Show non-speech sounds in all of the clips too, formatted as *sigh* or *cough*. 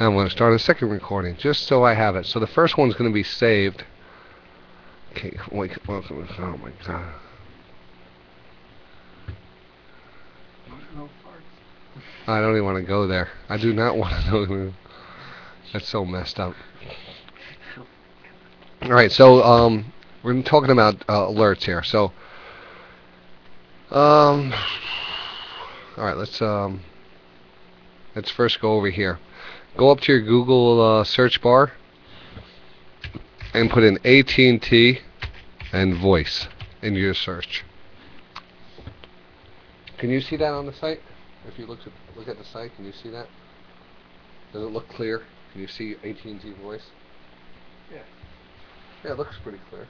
I'm going to start a second recording just so I have it. So the first one's going to be saved. Okay. Oh my god. I don't even want to go there. I do not want to know. That's so messed up. All right, so um, we're talking about uh, alerts here. So, um, all right, let's um, let's first go over here. Go up to your Google uh, search bar and put in AT&T and voice in your search. Can you see that on the site? If you look at look at the site, can you see that? Does it look clear? Can you see AT&T voice? Yeah. Yeah, it looks pretty clear.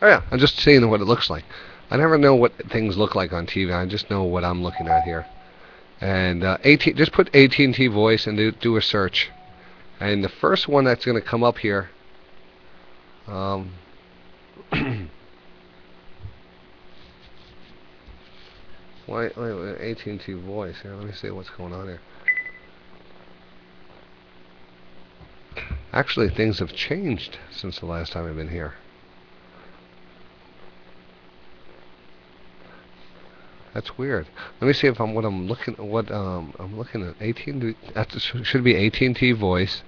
Oh yeah, I'm just seeing what it looks like. I never know what things look like on TV. I just know what I'm looking at here. And uh, AT, just put AT&T voice and do, do a search. And the first one that's going to come up here. Um, *coughs* wait, AT&T voice. Here, let me see what's going on here. Actually, things have changed since the last time I've been here. That's weird. Let me see if I'm what I'm looking what um I'm looking at 18 that should be AT&T voice.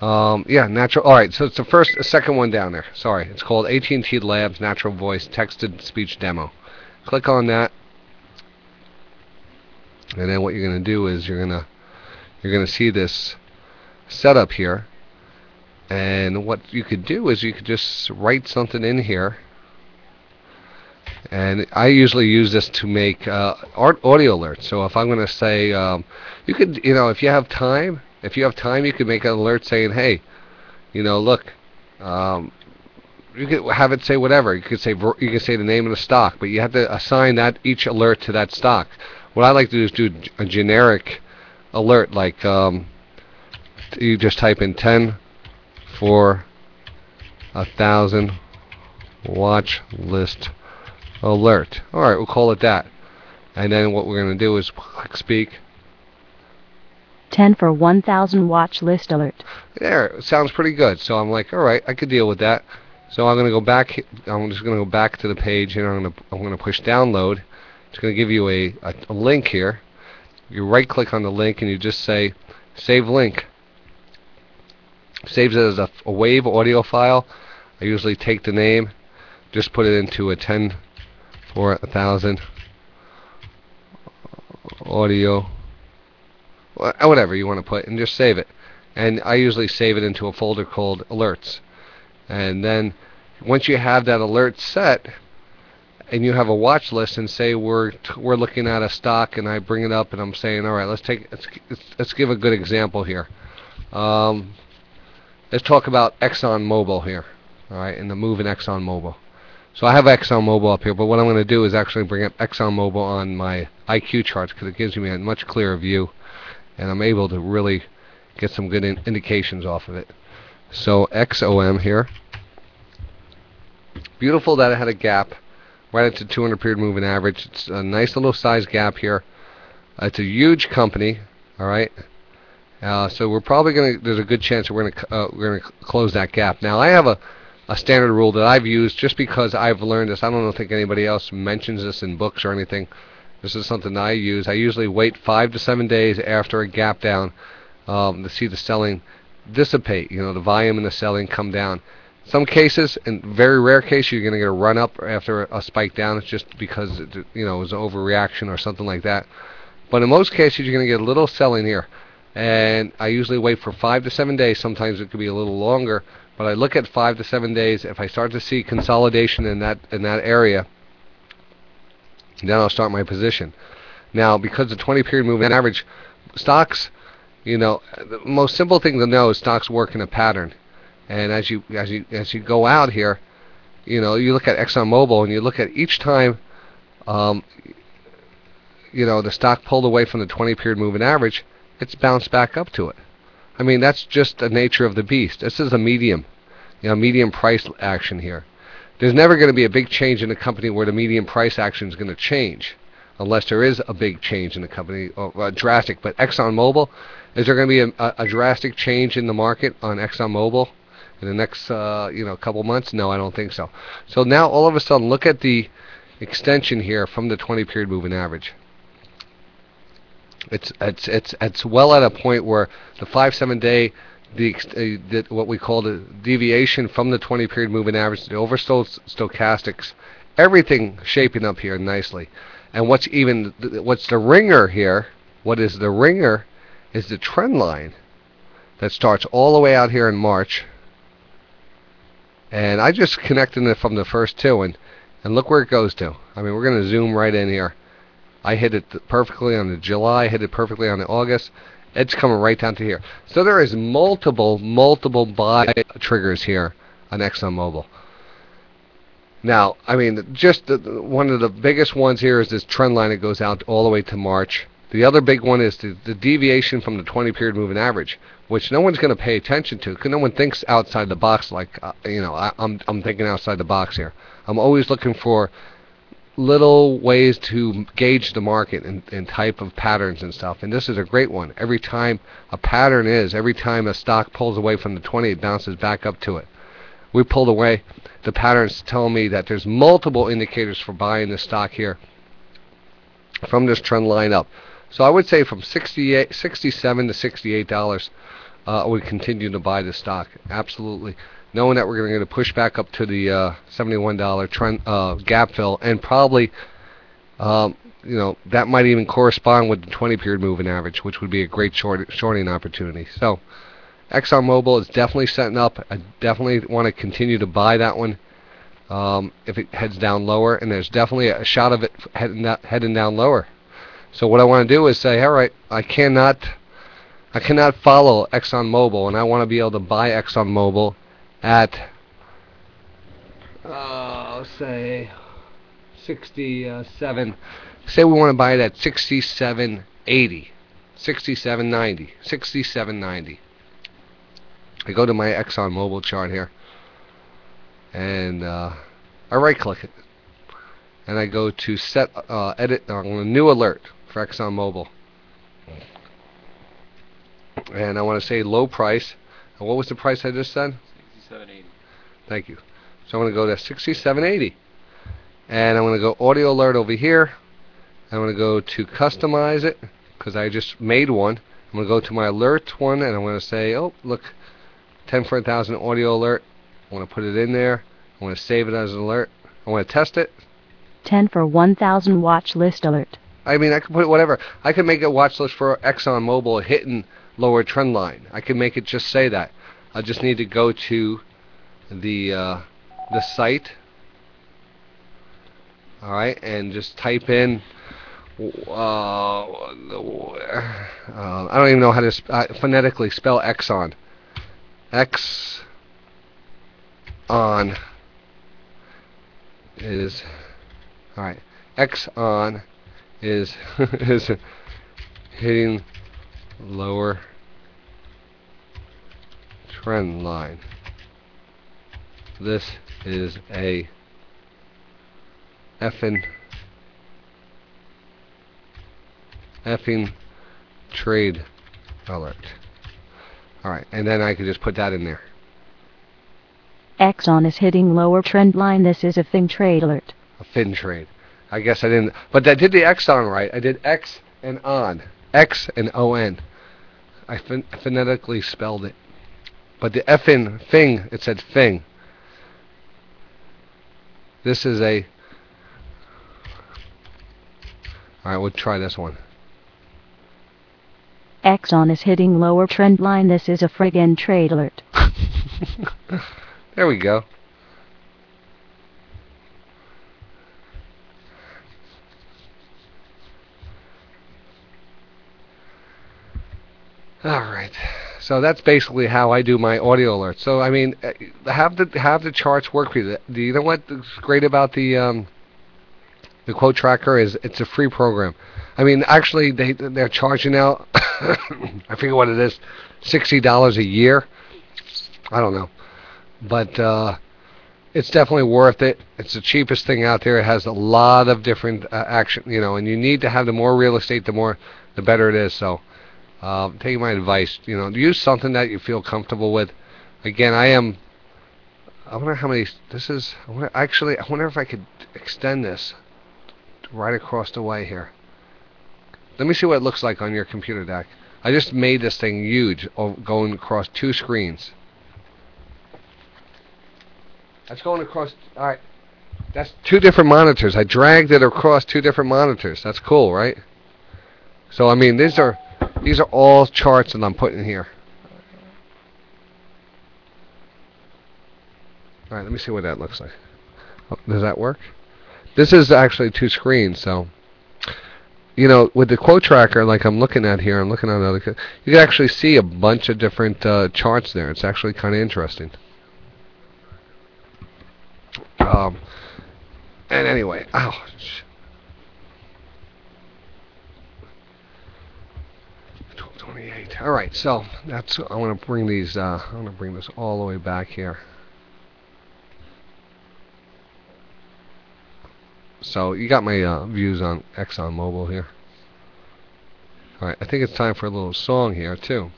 Um yeah, natural all right, so it's the first second one down there. Sorry. It's called AT&T Labs Natural Voice Text-to-Speech Demo. Click on that. And then what you're going to do is you're going to you're going to see this setup here. And what you could do is you could just write something in here and I usually use this to make uh, art audio alerts. So if I'm going to say, um, you could, you know, if you have time, if you have time, you could make an alert saying, hey, you know, look, um, you could have it say whatever. You could say you could say the name of the stock, but you have to assign that each alert to that stock. What I like to do is do a generic alert, like um, you just type in 10 for a thousand watch list alert. Alright, we'll call it that. And then what we're going to do is click speak. 10 for 1000 watch list alert. There, sounds pretty good. So I'm like, alright, I could deal with that. So I'm going to go back, I'm just going to go back to the page and I'm going to, I'm going to push download. It's going to give you a, a, a link here. You right click on the link and you just say save link. Saves it as a, a wave audio file. I usually take the name, just put it into a 10 for a thousand. Audio. Whatever you want to put and just save it. And I usually save it into a folder called alerts. And then once you have that alert set and you have a watch list and say we're we're looking at a stock and I bring it up and I'm saying all right let's take let's, let's give a good example here. Um, let's talk about Exxon Mobil here all right and the move in Exxon Mobil so I have ExxonMobil up here, but what I'm going to do is actually bring up ExxonMobil on my IQ charts because it gives me a much clearer view, and I'm able to really get some good in indications off of it. So XOM here. Beautiful that it had a gap right at the 200 period moving average. It's a nice little size gap here. Uh, it's a huge company, all right. Uh, so we're probably going to. There's a good chance that we're going to uh, we're going to close that gap. Now I have a a standard rule that I've used just because I've learned this. I don't think anybody else mentions this in books or anything. This is something I use. I usually wait five to seven days after a gap down um, to see the selling dissipate. You know, the volume and the selling come down. Some cases, in very rare cases, you're going to get a run up after a spike down. It's just because it, you know it was an overreaction or something like that. But in most cases, you're going to get a little selling here. And I usually wait for five to seven days. Sometimes it could be a little longer but I look at five to seven days. If I start to see consolidation in that in that area, then I'll start my position. Now, because the 20 period moving average stocks, you know, the most simple thing to know is stocks work in a pattern. And as you as you as you go out here, you know, you look at ExxonMobil and you look at each time, um, you know, the stock pulled away from the 20 period moving average, it's bounced back up to it. I mean, that's just the nature of the beast. This is a medium, you know, medium price action here. There's never going to be a big change in a company where the medium price action is going to change, unless there is a big change in the company, or uh, drastic. But ExxonMobil, Is there going to be a, a, a drastic change in the market on ExxonMobil in the next uh, you know couple months? No, I don't think so. So now all of a sudden, look at the extension here from the 20 period moving average. It's it's it's it's well at a point where the five seven day the, uh, what we call the deviation from the 20 period moving average, the oversold stochastics, everything shaping up here nicely. And what's even what's the ringer here? What is the ringer? Is the trend line that starts all the way out here in March. And I just connected it from the first two, and and look where it goes to. I mean, we're going to zoom right in here. I hit it perfectly on the July, hit it perfectly on the August. It's coming right down to here. So there is multiple, multiple buy triggers here on ExxonMobil. Now, I mean, just the, one of the biggest ones here is this trend line that goes out all the way to March. The other big one is the, the deviation from the 20 period moving average, which no one's going to pay attention to because no one thinks outside the box like, uh, you know, I, I'm, I'm thinking outside the box here. I'm always looking for little ways to gauge the market and, and, type of patterns and stuff. And this is a great one. Every time a pattern is, every time a stock pulls away from the 20, it bounces back up to it. We pulled away. The patterns tell me that there's multiple indicators for buying this stock here from this trend line up. So I would say from 68, 67 to 68 dollars, uh, I would continue to buy the stock. Absolutely knowing that we're going to push back up to the uh, $71 trend uh, gap fill, and probably, um, you know, that might even correspond with the 20 period moving average, which would be a great short shorting opportunity. So, ExxonMobil is definitely setting up. I definitely want to continue to buy that one um, if it heads down lower, and there's definitely a shot of it heading down, heading down lower. So what I want to do is say, all right, I cannot, I cannot follow ExxonMobil, and I want to be able to buy ExxonMobil at? Uh, say 67 say we want to buy it at 6780 6790 6790 I go to my Exxon Mobil chart here and uh, I right click it and I go to set uh, edit on uh, a new alert for Exxon Mobil. And I want to say low price. And what was the price I just said? 6780. Thank you. So I'm going to go to 6780. And I'm going to go audio alert over here. I'm going to go to customize it because I just made one. I'm going to go to my alert one and I'm going to say, oh, look, 10 for 1,000 audio alert. I want to put it in there. I want to save it as an alert. I want to test it. 10 for 1,000 watch list alert. I mean, I could put whatever. I could make a watch list for Exxon Mobil hitting lower trend line. I can make it just say that. I just need to go to the uh, the site all right and just type in uh, uh, I don't even know how to sp uh, phonetically spell Exxon X on is all right X on is *laughs* is hitting lower trend line. This is a effing effing trade alert. Alright, and then I can just put that in there. Exxon is hitting lower trend line. This is a fin trade alert. A fin trade. I guess I didn't, but I did the Exxon right. I did X and on. X and O-N. I phonetically spelled it. But the effing thing, it said thing. This is a... Alright, we'll try this one. Exxon is hitting lower trend line. This is a friggin' trade alert. *laughs* there we go. All right. So that's basically how I do my audio alerts. So I mean, uh, have the have the charts work for you. Do you know what's great about the um, the quote tracker is it's a free program. I mean, actually, they they're charging now. *coughs* I forget what it is, sixty dollars a year. I don't know, but uh, it's definitely worth it. It's the cheapest thing out there. It has a lot of different uh, action, you know, and you need to have the more real estate, the more, the better it is. So Um, take my advice. You know, use something that you feel comfortable with. Again, I am. I wonder how many. This is. I wonder, actually, I wonder if I could extend this right across the way here. Let me see what it looks like on your computer deck. I just made this thing huge, oh, going across two screens. That's going across. All right. That's two different monitors. I dragged it across two different monitors. That's cool, right? So I mean, these are these are all charts that I'm putting here. Alright, let me see what that looks like. Oh, does that work? This is actually two screens, so... You know, with the quote tracker, like I'm looking at here, I'm looking at other. You can actually see a bunch of different uh, charts there. It's actually kind of interesting. Um, and anyway, ouch. 28. All right, so that's I want to bring these. Uh, I want to bring this all the way back here. So you got my uh, views on ExxonMobil here. All right, I think it's time for a little song here too.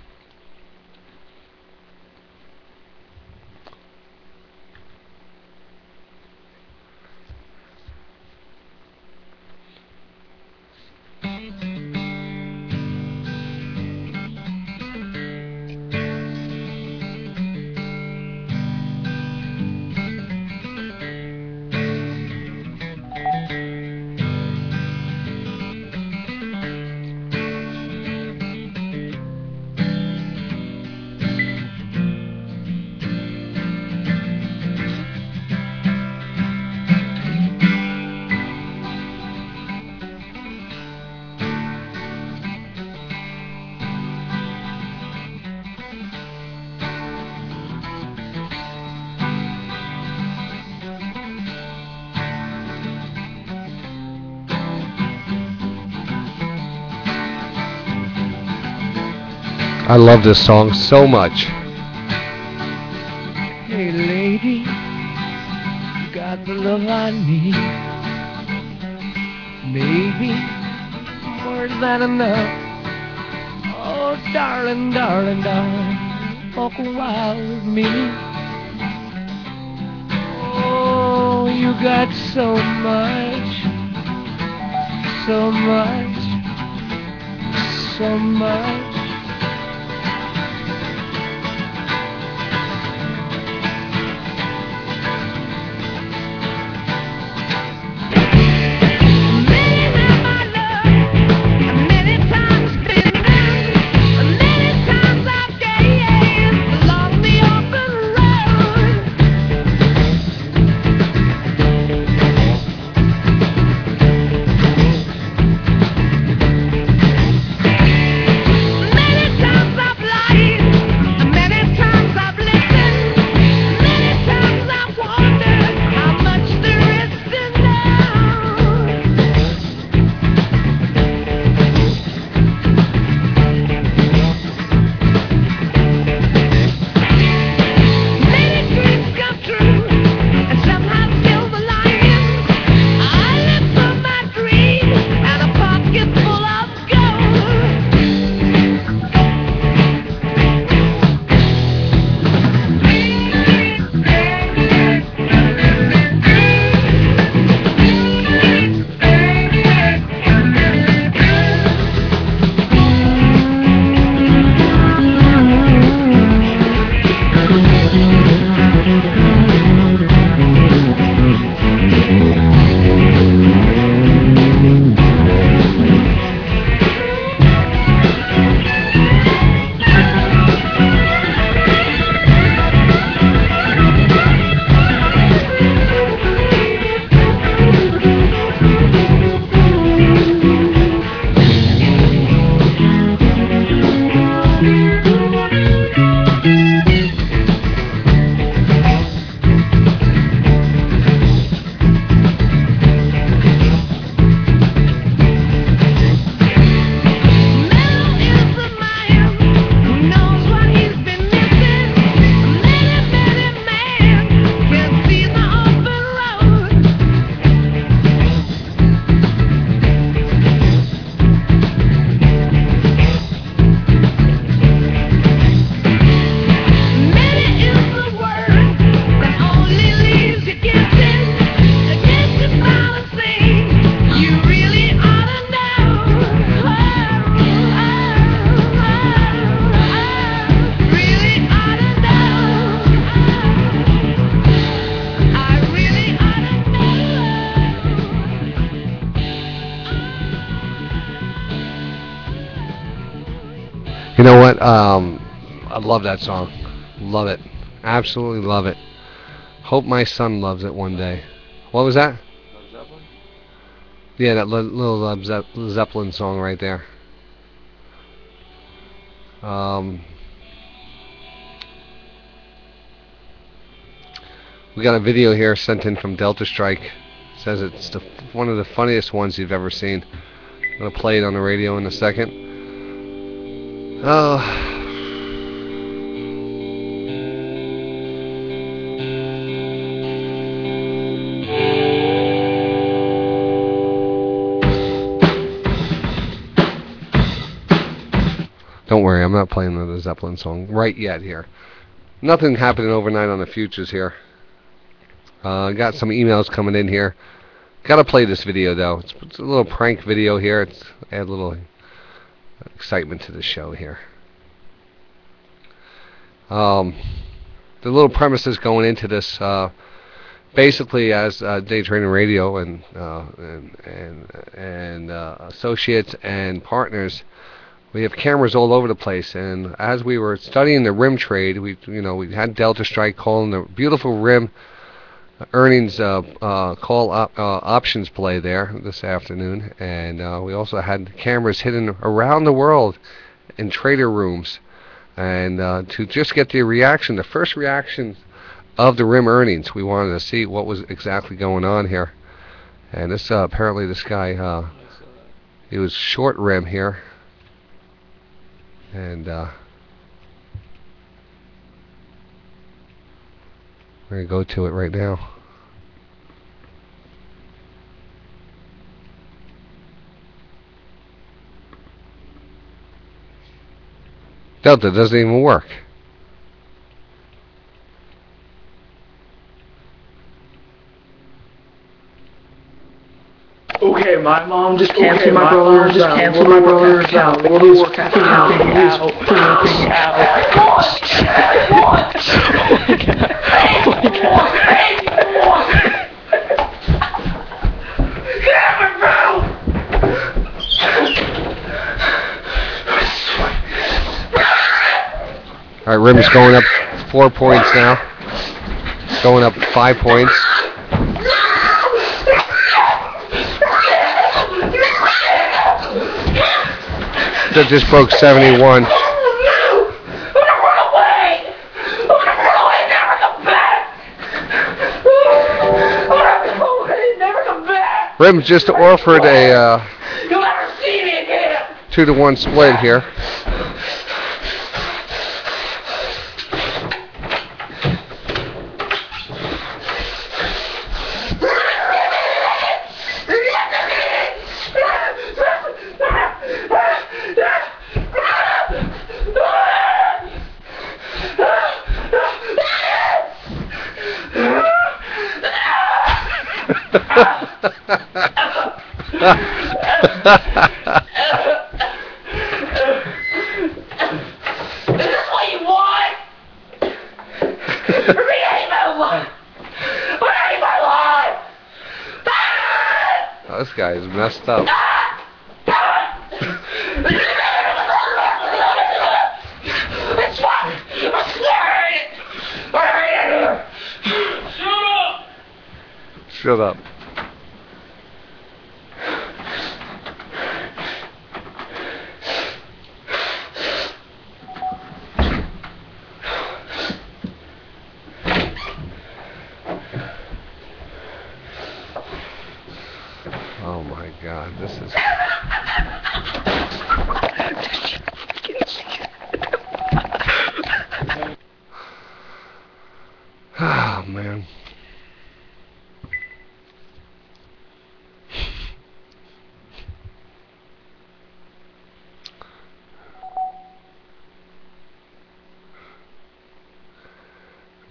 Love this song so much. Hey lady, you got the love I need. Maybe more than enough. Oh, darling, darling, darling, walk a with me. Oh, you got so much, so much, so much. Love that song. Love it. Absolutely love it. Hope my son loves it one day. What was that? Yeah, that little Zeppelin song right there. Um, we got a video here sent in from Delta Strike. Says it's the, one of the funniest ones you've ever seen. I'm gonna play it on the radio in a second. Oh. Don't worry, I'm not playing the Zeppelin song right yet here. Nothing happening overnight on the futures here. Uh, got some emails coming in here. Gotta play this video though. It's, it's a little prank video here. It's add a little excitement to the show here. Um, the little premises going into this. Uh, basically, as uh, Day Trading Radio and uh, and and, and uh, associates and partners, we have cameras all over the place. And as we were studying the rim trade, we you know we had Delta Strike calling the beautiful rim earnings uh, uh, call op- uh, options play there this afternoon, and uh, we also had cameras hidden around the world in trader rooms, and uh, to just get the reaction, the first reaction of the rim earnings, we wanted to see what was exactly going on here, and this uh, apparently this guy he was short rim here, and. Uh, We're going to go to it right now. Delta doesn't even work. Okay, my mom just Okay, canceled my my brother's mom just out. canceled World my War brother's Cup out. out. World Please, War Cup please, out. please, Out. please, please. All right, Rim's going up four points now. Going up five points. That just broke 71. Rim just offered a uh, two to one split here. This guy is messed up. Shut up. Oh my god, this is. Oh man.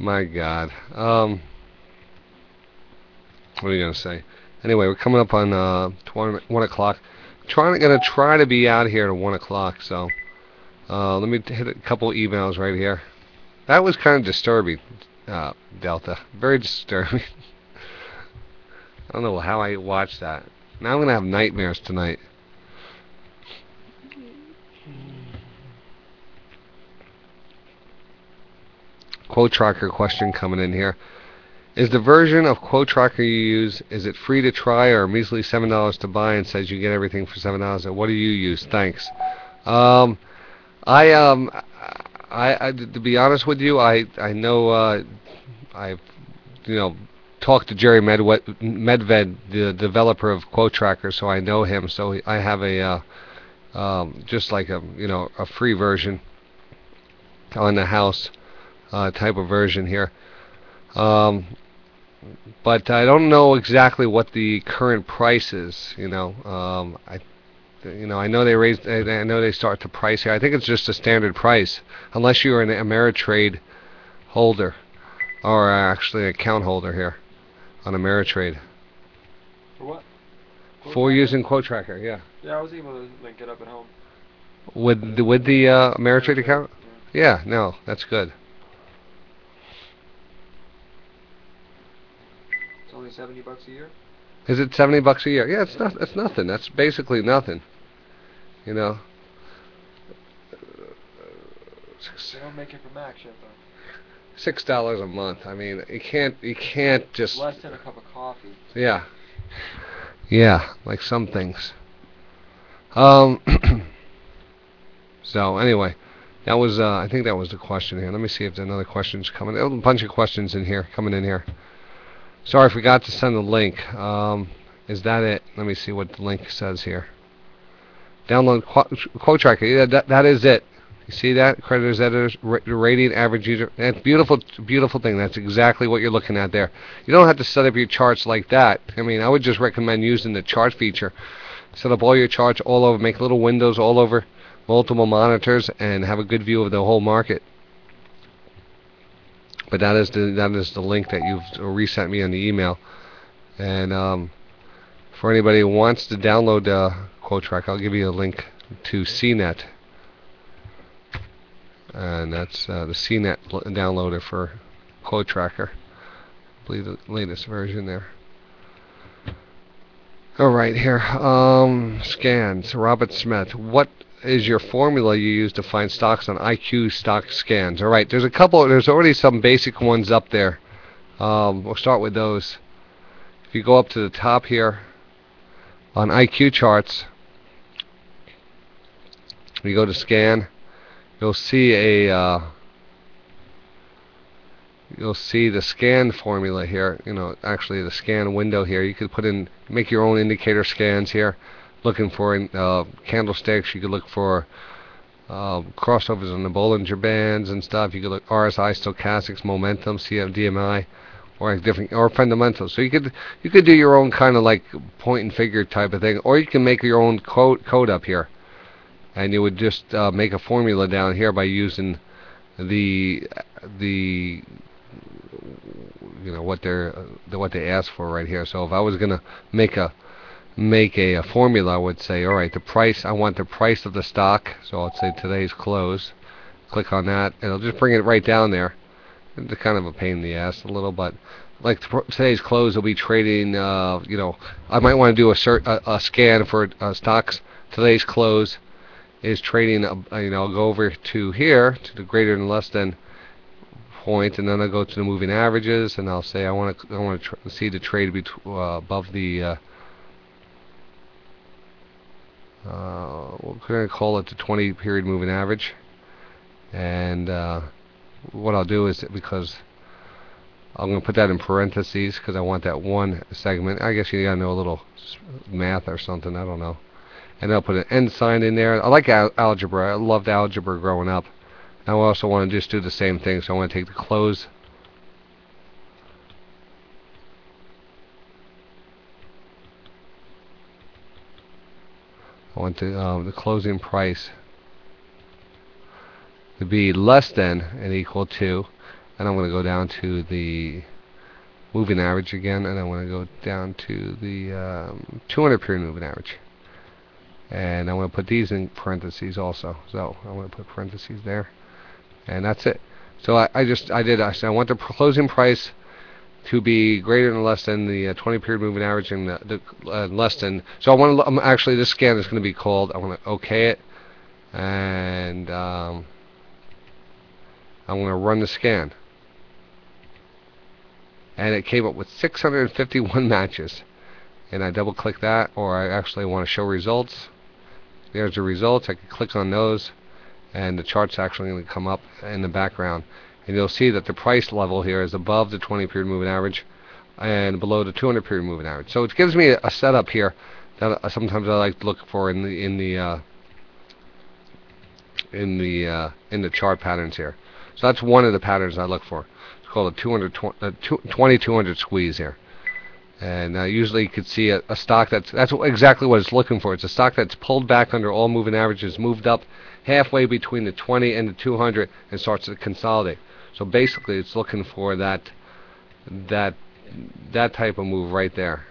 My God. Um, what are you gonna say? Anyway, we're coming up on uh, 20, one o'clock. Trying, gonna try to be out here at one o'clock. So, uh, let me hit a couple emails right here. That was kind of disturbing, uh, Delta. Very disturbing. *laughs* I don't know how I watched that. Now I'm gonna have nightmares tonight. Quote tracker question coming in here. Is the version of quote tracker you use is it free to try or measly seven dollars to buy and says you get everything for seven dollars? What do you use? Thanks. Um, I um, I, I to be honest with you, I I know uh, I've you know talked to Jerry Medved, Medved, the developer of Quote Tracker, so I know him. So I have a uh, um, just like a you know a free version on the house uh, type of version here. Um, but I don't know exactly what the current price is. You know, um, I, you know, I know they raised. I know they start to price here. I think it's just a standard price, unless you're an Ameritrade holder, or actually an account holder here on Ameritrade. For what? For using Quote Tracker, yeah. Yeah, I was able to link it up at home. With the, with the uh, Ameritrade account? Yeah, no, that's good. It's only seventy bucks a year. Is it seventy bucks a year? Yeah, it's not. That's nothing. That's basically nothing. You know. They don't make it for Mac shit though. Six dollars a month. I mean, you can't. You can't just. Less than a cup of coffee. Yeah. Yeah, like some things. Um. *clears throat* so anyway, that was. Uh, I think that was the question here. Let me see if there's another questions coming. A bunch of questions in here coming in here. Sorry, I forgot to send the link. Um, is that it? Let me see what the link says here. Download Qu Quote Tracker. Yeah, that, that is it. You see that? Creditors, editors, ra rating, average user. That's beautiful, beautiful thing. That's exactly what you're looking at there. You don't have to set up your charts like that. I mean, I would just recommend using the chart feature. Set up all your charts all over. Make little windows all over multiple monitors and have a good view of the whole market. But that is the that is the link that you've resent me on the email. And um, for anybody who wants to download uh, QuoteTrack, I'll give you a link to CNET. And that's uh, the CNET downloader for Quote Tracker. I believe the latest version there. Alright, here. Um, scans. Robert Smith. What is your formula you use to find stocks on IQ stock scans? Alright, there's a couple, there's already some basic ones up there. Um, we'll start with those. If you go up to the top here on IQ charts, you go to scan, you'll see a uh, you'll see the scan formula here you know actually the scan window here you could put in make your own indicator scans here looking for uh, candlesticks. You could look for uh, crossovers on the Bollinger Bands and stuff. You could look RSI stochastics momentum CFDMI or different or fundamentals. So you could you could do your own kind of like point and figure type of thing or you can make your own code code up here. And you would just uh, make a formula down here by using the the you know what they're what they ask for right here. So if I was gonna make a make a, a, formula, I would say, all right, the price. I want the price of the stock. So I'll say today's close. Click on that, and it'll just bring it right down there. It's kind of a pain in the ass, a little, but like today's close will be trading. Uh, you know, I might want to do a, cert, a, a scan for uh, stocks. Today's close is trading. Uh, you know, I'll go over to here to the greater than less than point, and then I'll go to the moving averages, and I'll say I want to I want to see the trade be uh, above the. Uh, we're going to call it the 20 period moving average, and uh, what I'll do is because I'm going to put that in parentheses because I want that one segment. I guess you got to know a little math or something. I don't know. And I'll put an end sign in there. I like al algebra. I loved algebra growing up. I also want to just do the same thing, so I want to take the close. I want the, um, the closing price to be less than and equal to, and I'm going to go down to the moving average again, and I want to go down to the um, 200 period moving average. And I'm going to put these in parentheses also. So I'm going to put parentheses there and that's it. So I, I just I did I, said I want the closing price to be greater than or less than the uh, 20 period moving average and the, the uh, less than. So I want to um, actually this scan is going to be called. I want to OK it, and um, I'm going to run the scan. and it came up with 651 *laughs* matches. And I double click that, or I actually want to show results. There's the results. I can click on those, and the chart's actually going to come up in the background. And you'll see that the price level here is above the 20 period moving average and below the 200 period moving average. So it gives me a, setup here that sometimes I like to look for in the in the uh, in the uh, in the chart patterns here. So that's one of the patterns I look for. It's called a 200 uh, 2200 squeeze here. And uh, usually you could see a, a stock that's that's exactly what it's looking for. It's a stock that's pulled back under all moving averages, moved up halfway between the 20 and the 200, and starts to consolidate. So basically, it's looking for that that that type of move right there,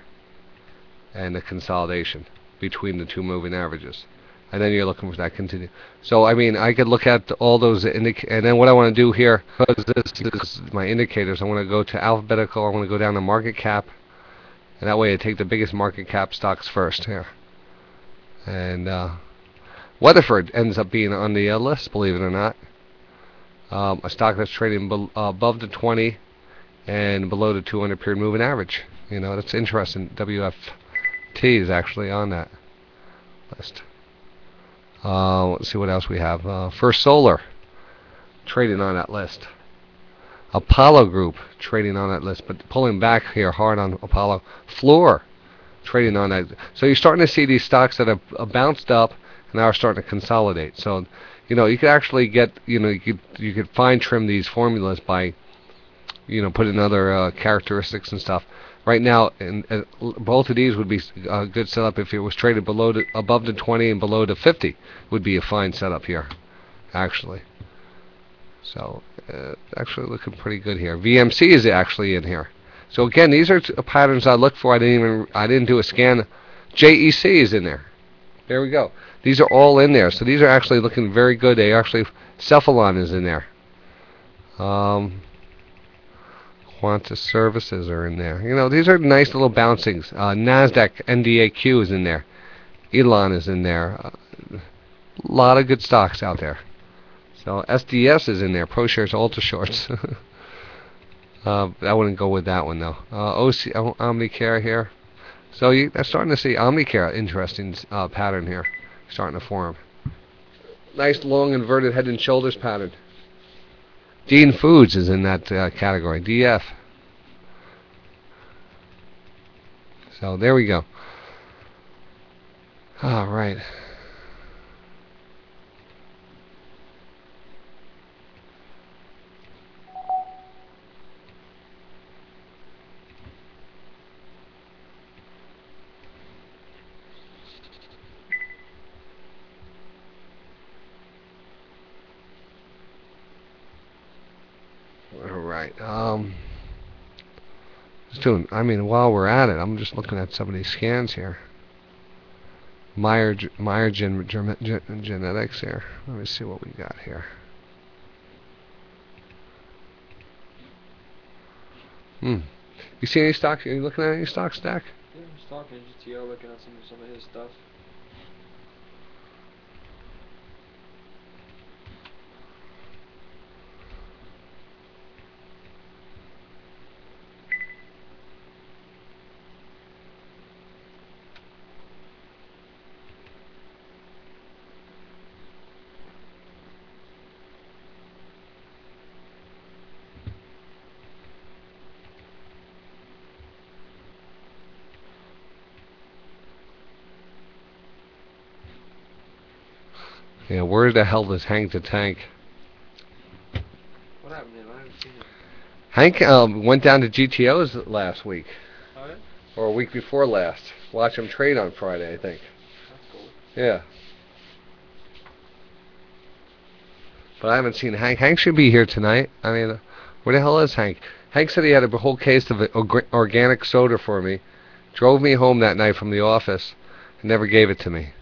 and the consolidation between the two moving averages and then you're looking for that continue. So I mean, I could look at all those indic and then what I want to do here, because this is my indicators, I want to go to alphabetical. I want to go down to market cap, and that way I take the biggest market cap stocks first here. And uh, Weatherford ends up being on the uh, list, believe it or not. Um, a stock that's trading be uh, above the 20 and below the 200 period moving average. You know, that's interesting. WFT is actually on that list. Uh, let's see what else we have. Uh, First Solar, trading on that list. Apollo Group, trading on that list, but pulling back here hard on Apollo. Fluor, trading on that. So you're starting to see these stocks that have uh, bounced up and now are starting to consolidate. So, you know, you could actually get, you know, you could you could fine trim these formulas by, you know, putting other uh, characteristics and stuff right now, and, and both of these would be a good setup if it was traded below the, above the 20 and below the 50 would be a fine setup here, actually. So uh, actually looking pretty good here. VMC is actually in here. So again, these are patterns I look for. I didn't even I didn't do a scan. JEC is in there. There we go. These are all in there. So these are actually looking very good. They actually Cephalon is in there. Um, Quanta Services are in there. You know, these are nice little bouncings. Uh, Nasdaq NDAQ is in there. Elan is in there. Uh, a lot of good stocks out there. So SDS is in there. ProShares Ultra Shorts. *laughs* uh, I wouldn't go with that one though. Uh, OC Omnicare here. So you, I'm starting to see Omnicare interesting uh, pattern here, starting to form. Nice long inverted head and shoulders pattern. Dean Foods is in that uh, category. DF. So there we go. All right. All right. Um, just doing. I mean, while we're at it, I'm just looking at some of these scans here. Meyer Meyer gen, gen, gen, genetics here. Let me see what we got here. Hmm. You see any stocks? Are you looking at any stock stack? Yeah, I'm just talking GTO, looking at some some of his stuff. Yeah, where the hell does Hank the Tank? What happened to him? I haven't seen him. Hank um, went down to GTO's last week, Oh yeah? or a week before last. Watch him trade on Friday, I think. That's cool. Yeah. But I haven't seen Hank. Hank should be here tonight. I mean, where the hell is Hank? Hank said he had a whole case of organic soda for me. Drove me home that night from the office, and never gave it to me.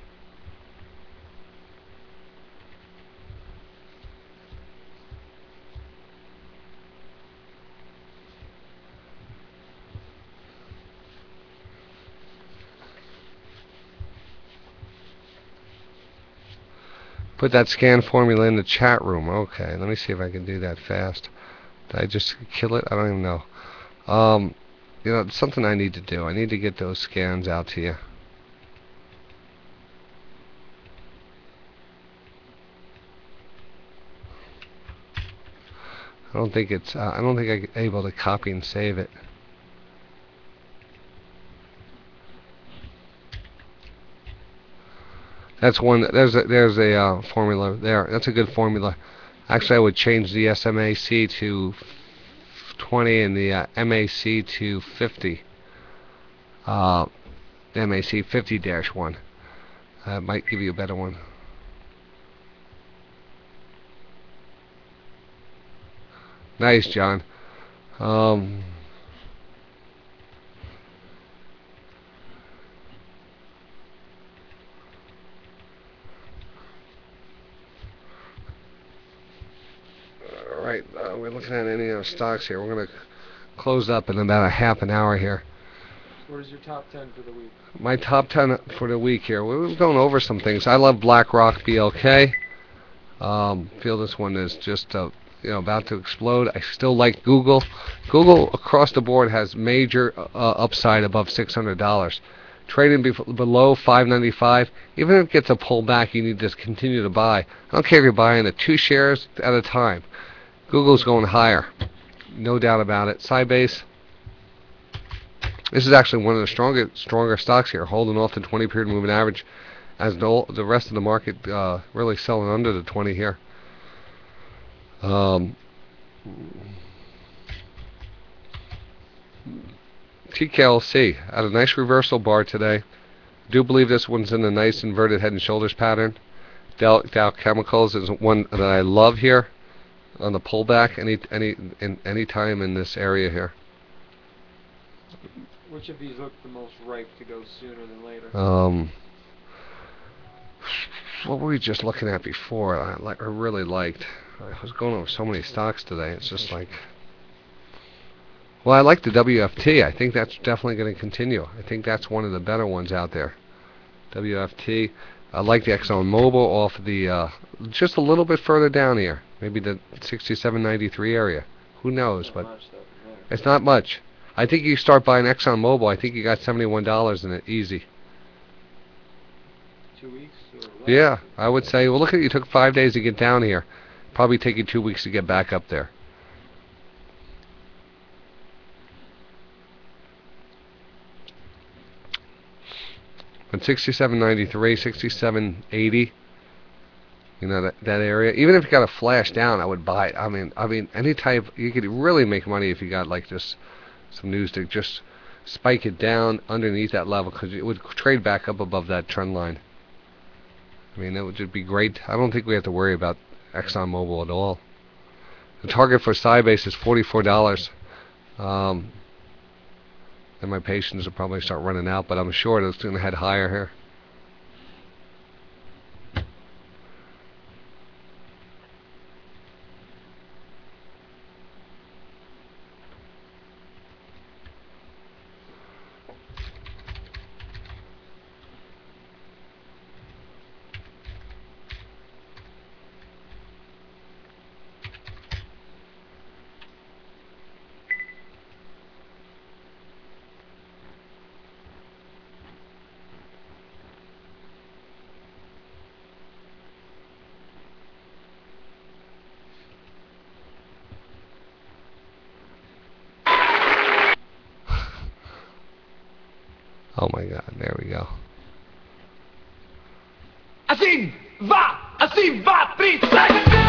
Put that scan formula in the chat room. Okay, let me see if I can do that fast. Did I just kill it? I don't even know. Um, you know, it's something I need to do. I need to get those scans out to you. I don't think it's. Uh, I don't think I'm able to copy and save it. That's one. There's a, there's a uh, formula there. That's a good formula. Actually, I would change the SMAC to 20 and the uh, MAC to 50. Uh, MAC 50-1. That might give you a better one. Nice, John. Um, all right, uh, we're looking at any of our stocks here. We're going to close up in about a half an hour here. What is your top 10 for the week? My top 10 for the week here. We We're going over some things. I love BlackRock BLK. Um, feel this one is just uh, you know about to explode. I still like Google. Google across the board has major uh, upside above $600. Trading bef- below 595, even if it gets a pullback, you need to continue to buy. I don't care if you're buying the two shares at a time. Google's going higher, no doubt about it. Sybase. This is actually one of the stronger stronger stocks here, holding off the 20 period moving average, as the, the rest of the market uh, really selling under the 20 here. Um, TKLC had a nice reversal bar today. Do believe this one's in a nice inverted head and shoulders pattern. Dow, Dow Chemicals is one that I love here on the pullback any any in any time in this area here. Which of these look the most ripe to go sooner than later? Um, what were we just looking at before? I, li- I really liked. I was going over so many stocks today. It's just like, well, I like the WFT. I think that's definitely going to continue. I think that's one of the better ones out there. WFT. I like the Exxon Mobil off the uh, just a little bit further down here, maybe the 6793 area. Who knows? But much stuff in there. it's not much. I think you start buying Exxon Mobil. I think you got seventy-one dollars in it, easy. Two weeks or? Yeah, I would say. Well, look at you took five days to get down here. Probably take you two weeks to get back up there. But 6793, 6780, you know that that area. Even if you got a flash down, I would buy it. I mean, I mean, any type you could really make money if you got like just some news to just spike it down underneath that level because it would trade back up above that trend line. I mean, that would just be great. I don't think we have to worry about ExxonMobil at all. The target for Sybase is forty-four dollars. Um, and my patience will probably start running out, but I'm sure it's going to head higher here. Oh my God! There we go. Así va, así va, freestyle.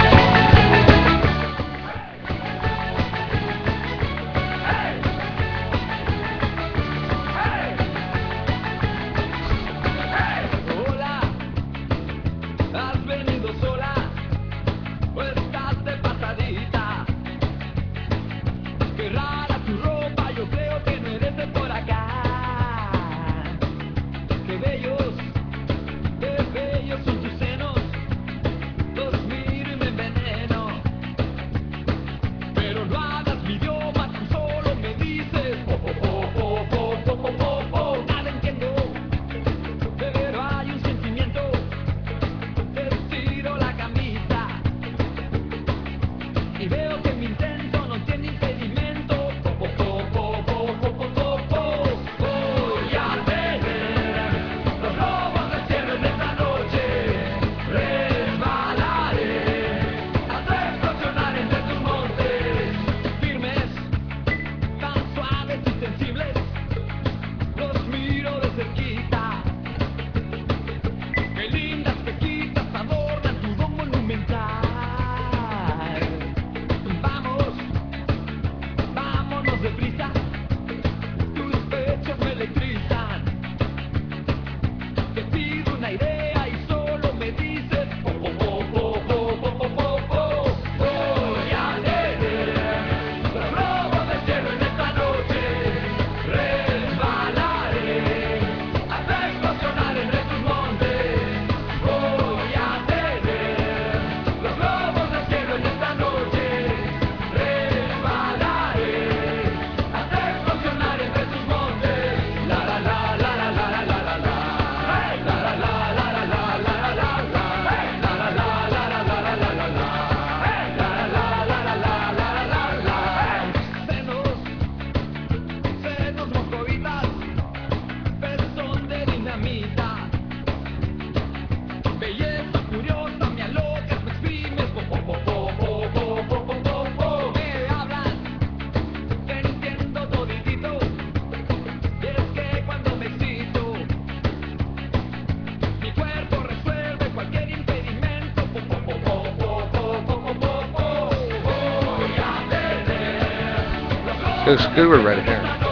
Looks good with red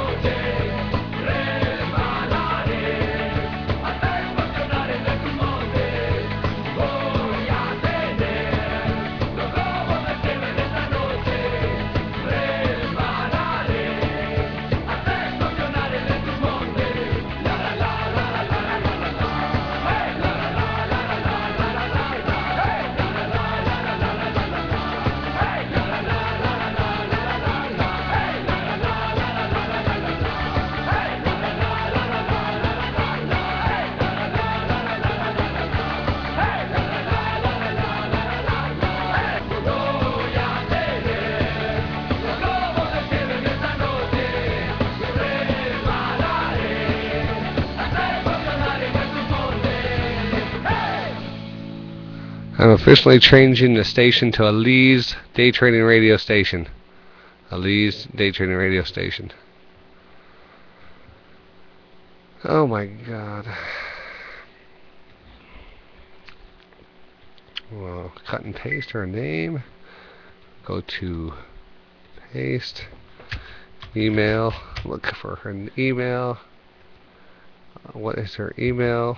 officially changing the station to a Lee's day trading radio station. A Lee's day trading radio station. Oh my god. Well, cut and paste her name. Go to paste. Email. Look for her email. Uh, what is her email?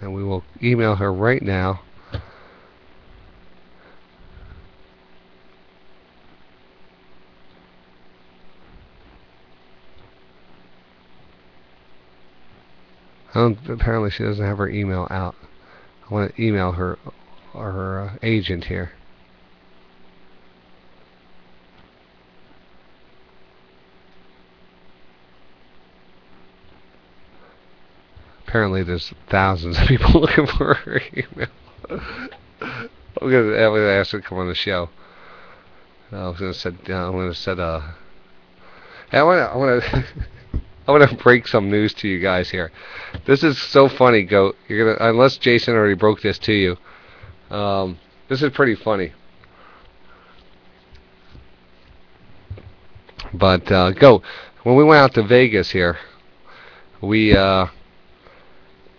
And we will email her right now. Apparently she doesn't have her email out. I want to email her or her uh, agent here. Apparently there's thousands of people *laughs* looking for her email. I'm I'm gonna ask her to come on the show. I was gonna set. Uh, I'm gonna set a. Hey, I wanna. I wanna. *laughs* I want to break some news to you guys here. This is so funny, Goat. You're gonna unless Jason already broke this to you. Um, this is pretty funny. But uh, when we went out to Vegas here, we uh,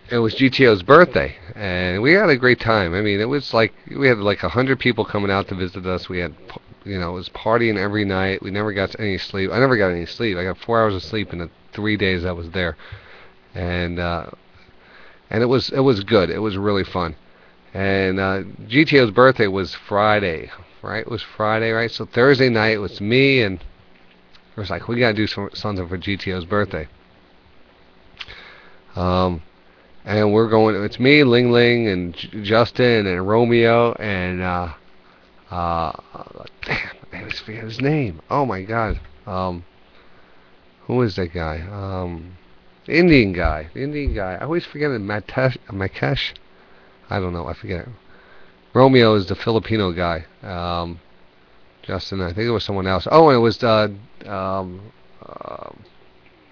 it was GTO's birthday, and we had a great time. I mean, it was like we had like a hundred people coming out to visit us. We had you know, it was partying every night. We never got any sleep. I never got any sleep. I got four hours of sleep in the three days I was there, and uh, and it was it was good. It was really fun. And uh, GTO's birthday was Friday, right? It was Friday, right? So Thursday night it was me and it was like we gotta do some, something for GTO's birthday. Um, and we're going. It's me, Ling Ling, and J- Justin, and Romeo, and uh, uh, damn, I always forget his name. Oh my God. Um, who is that guy? Um, Indian guy. The Indian guy. I always forget it. Matesh, Makesh. I don't know. I forget. Romeo is the Filipino guy. Um, Justin, I think it was someone else. Oh, and it was uh, um, uh,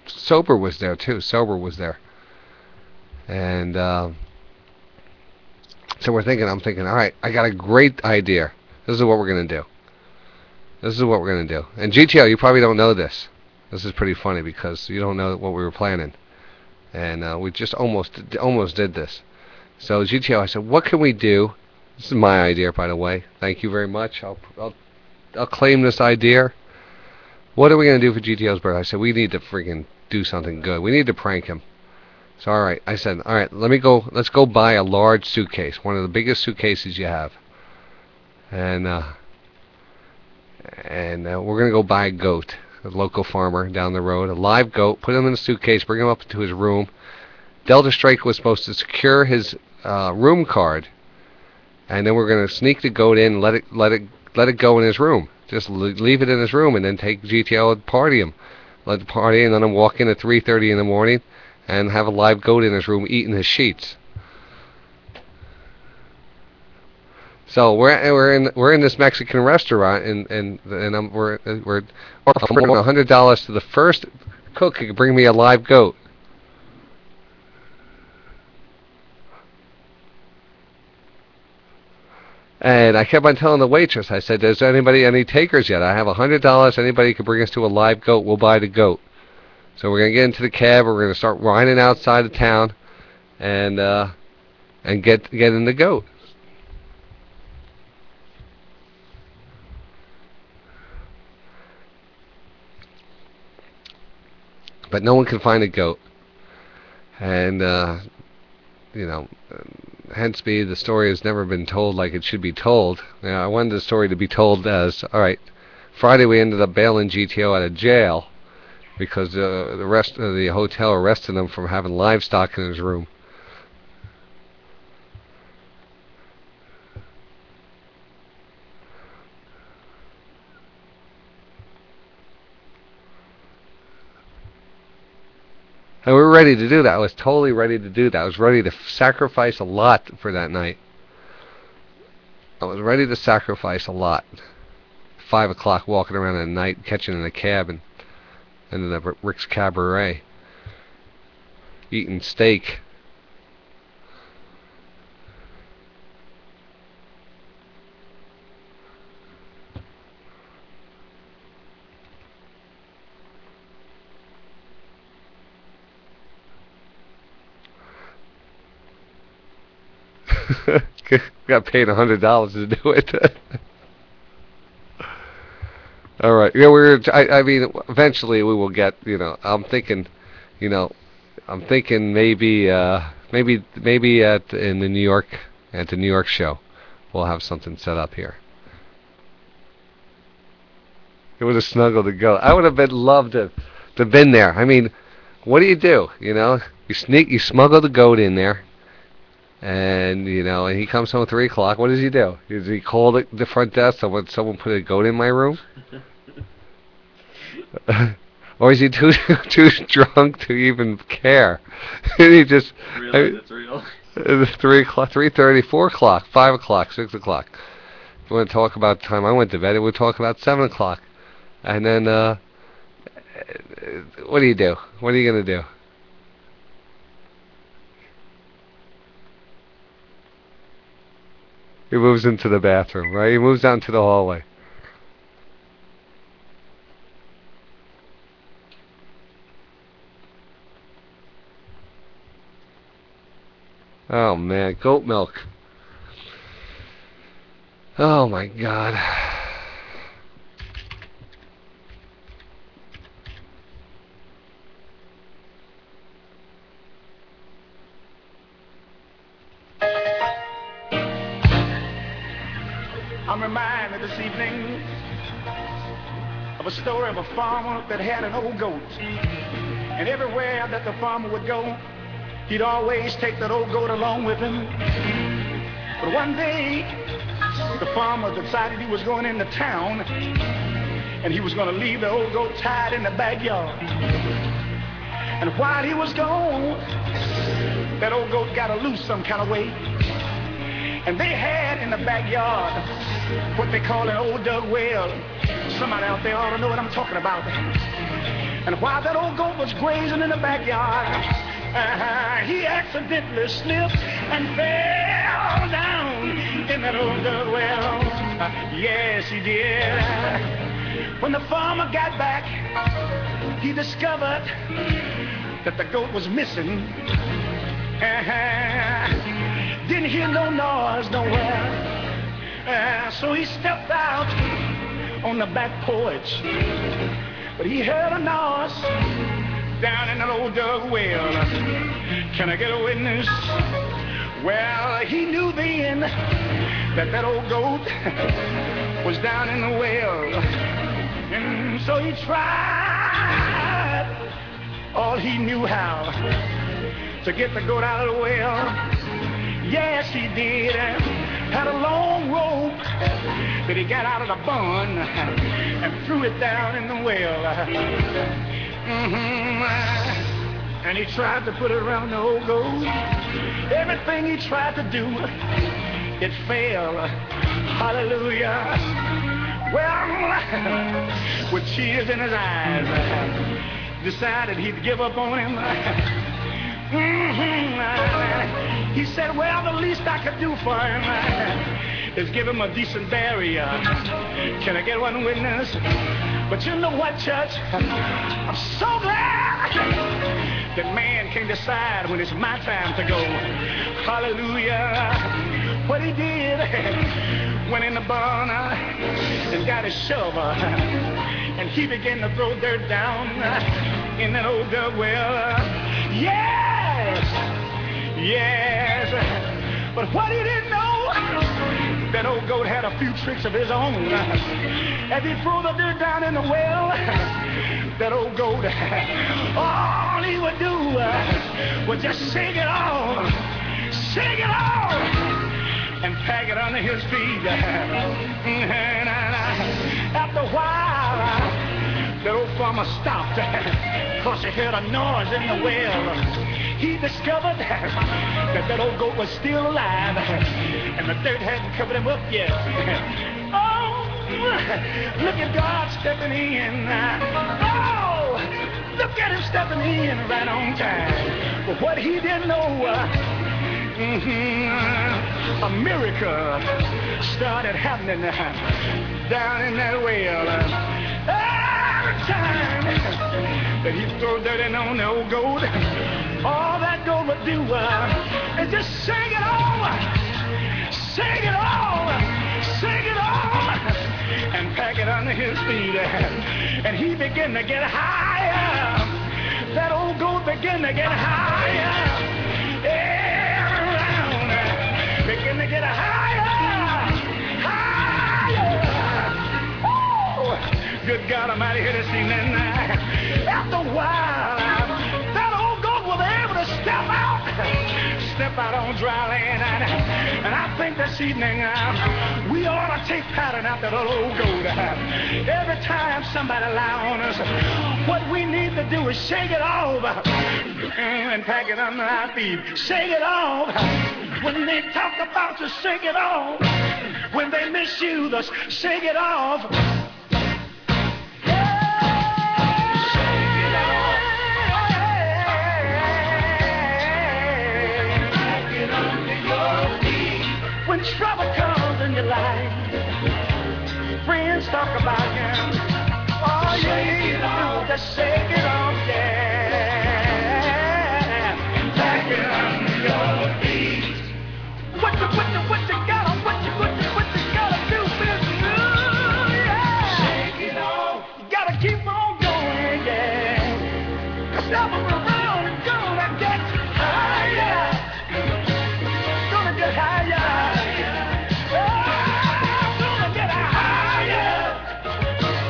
Sober was there too. Sober was there, and uh, so we're thinking. I'm thinking. All right, I got a great idea. This is what we're gonna do. This is what we're gonna do. And GTO, you probably don't know this. This is pretty funny because you don't know what we were planning, and uh, we just almost almost did this. So GTO, I said, what can we do? This is my idea, by the way. Thank you very much. I'll I'll, I'll claim this idea. What are we gonna do for GTO's birthday? I said we need to freaking do something good. We need to prank him. So all right, I said, all right, let me go. Let's go buy a large suitcase, one of the biggest suitcases you have, and uh, and uh, we're gonna go buy a goat, a local farmer down the road, a live goat. Put him in a suitcase, bring him up to his room. Delta Strike was supposed to secure his uh, room card, and then we're gonna sneak the goat in, let it let it let it go in his room. Just leave it in his room, and then take GTO and party him. Let the party, and then walk in at 3:30 in the morning, and have a live goat in his room eating his sheets. So we're we're in we're in this Mexican restaurant, and and and I'm, we're we're offering a hundred dollars to the first cook who can bring me a live goat. And I kept on telling the waitress, I said, "Is there anybody any takers yet? I have a hundred dollars. Anybody can bring us to a live goat, we'll buy the goat." So we're gonna get into the cab. We're gonna start riding outside of town, and uh, and get get in the goat. But no one can find a goat. And uh, you know, hence be the story has never been told like it should be told. You know, I wanted the story to be told as all right. Friday we ended up bailing GTO out of jail because uh, the rest of the hotel arrested him from having livestock in his room. Ready to do that. I was totally ready to do that. I was ready to sacrifice a lot for that night. I was ready to sacrifice a lot. Five o'clock walking around at night, catching in a cab and ended up at Rick's Cabaret. Eating steak. *laughs* Got paid a hundred dollars to do it. *laughs* All right. Yeah, we're. I, I mean, eventually we will get. You know, I'm thinking. You know, I'm thinking maybe, uh, maybe, maybe at in the New York at the New York show, we'll have something set up here. It would have snuggled to go. I would have been loved to, to been there. I mean, what do you do? You know, you sneak, you smuggle the goat in there and you know, and he comes home at three o'clock. What does he do? Does he call the, the front desk? Someone, someone put a goat in my room, *laughs* or is he too *laughs* too drunk to even care? *laughs* he just Realize it's real. uh, three o'clock, three thirty, four o'clock, five o'clock, six o'clock. If we want to talk about the time I went to bed, we'll talk about seven o'clock, and then uh, what do you do? What are you gonna do? He moves into the bathroom, right? He moves out into the hallway. Oh man, goat milk. Oh my god. Of a story of a farmer that had an old goat. And everywhere that the farmer would go, he'd always take that old goat along with him. But one day, the farmer decided he was going into town and he was going to leave the old goat tied in the backyard. And while he was gone, that old goat got a loose some kind of way. And they had in the backyard what they call an old dug well. Somebody out there ought to know what I'm talking about. And while that old goat was grazing in the backyard, uh, *laughs* he accidentally slipped and fell down in that old dug well. Uh, *laughs* yes, he did. When the farmer got back, he discovered that the goat was missing. Uh-huh. *laughs* Didn't hear no noise nowhere. Uh, so he stepped out on the back porch. But he heard a noise down in that old dug well. Can I get a witness? Well, he knew then that that old goat *laughs* was down in the well. And so he tried all he knew how to get the goat out of the well. Yes, he did. Had a long rope that he got out of the bun and threw it down in the well. Mm-hmm. And he tried to put it around the old goat. Everything he tried to do, it failed. Hallelujah. Well, with tears in his eyes, decided he'd give up on him. Mm-hmm. He said, well, the least I could do for him is give him a decent burial. Can I get one witness? But you know what, Church? I'm so glad that man can decide when it's my time to go. Hallelujah. what he did, went in the barn uh, and got his shovel, and he began to throw dirt down uh, in that old dirt well. Yes, yes, but what he didn't know, that old goat had a few tricks of his own. As he threw the dirt down in the well, that old goat, all he would do was just shake it off, shake it off, and pack it under his feet. And after a while, that old farmer stopped because he heard a noise in the well. He discovered that that old goat was still alive and the dirt hadn't covered him up yet. *laughs* Oh, look at God stepping in. Oh, look at him stepping in right on time. But what he didn't know, mhm, a miracle started happening down in that well. Time that he throw dirt in on the old goat, all that goat would do uh, is just sing it on, sing it on, sing it on, and pack it under his feet. Uh, and he began to get higher. That old goat began to get higher. Around, uh, begin to get higher, higher. Good God Almighty, here this evening. Uh, after a while, step out on dry land. And, and I think this evening uh, we ought to take pattern after that old gold. goat. Every time somebody lie on us, what we need to do is shake it off uh, and pack it under our feet. Shake it off. Uh, when they talk about you, shake it off. When they misuse us, shake it off. Trouble comes in your life, friends talk about you. You to do is just shake it off,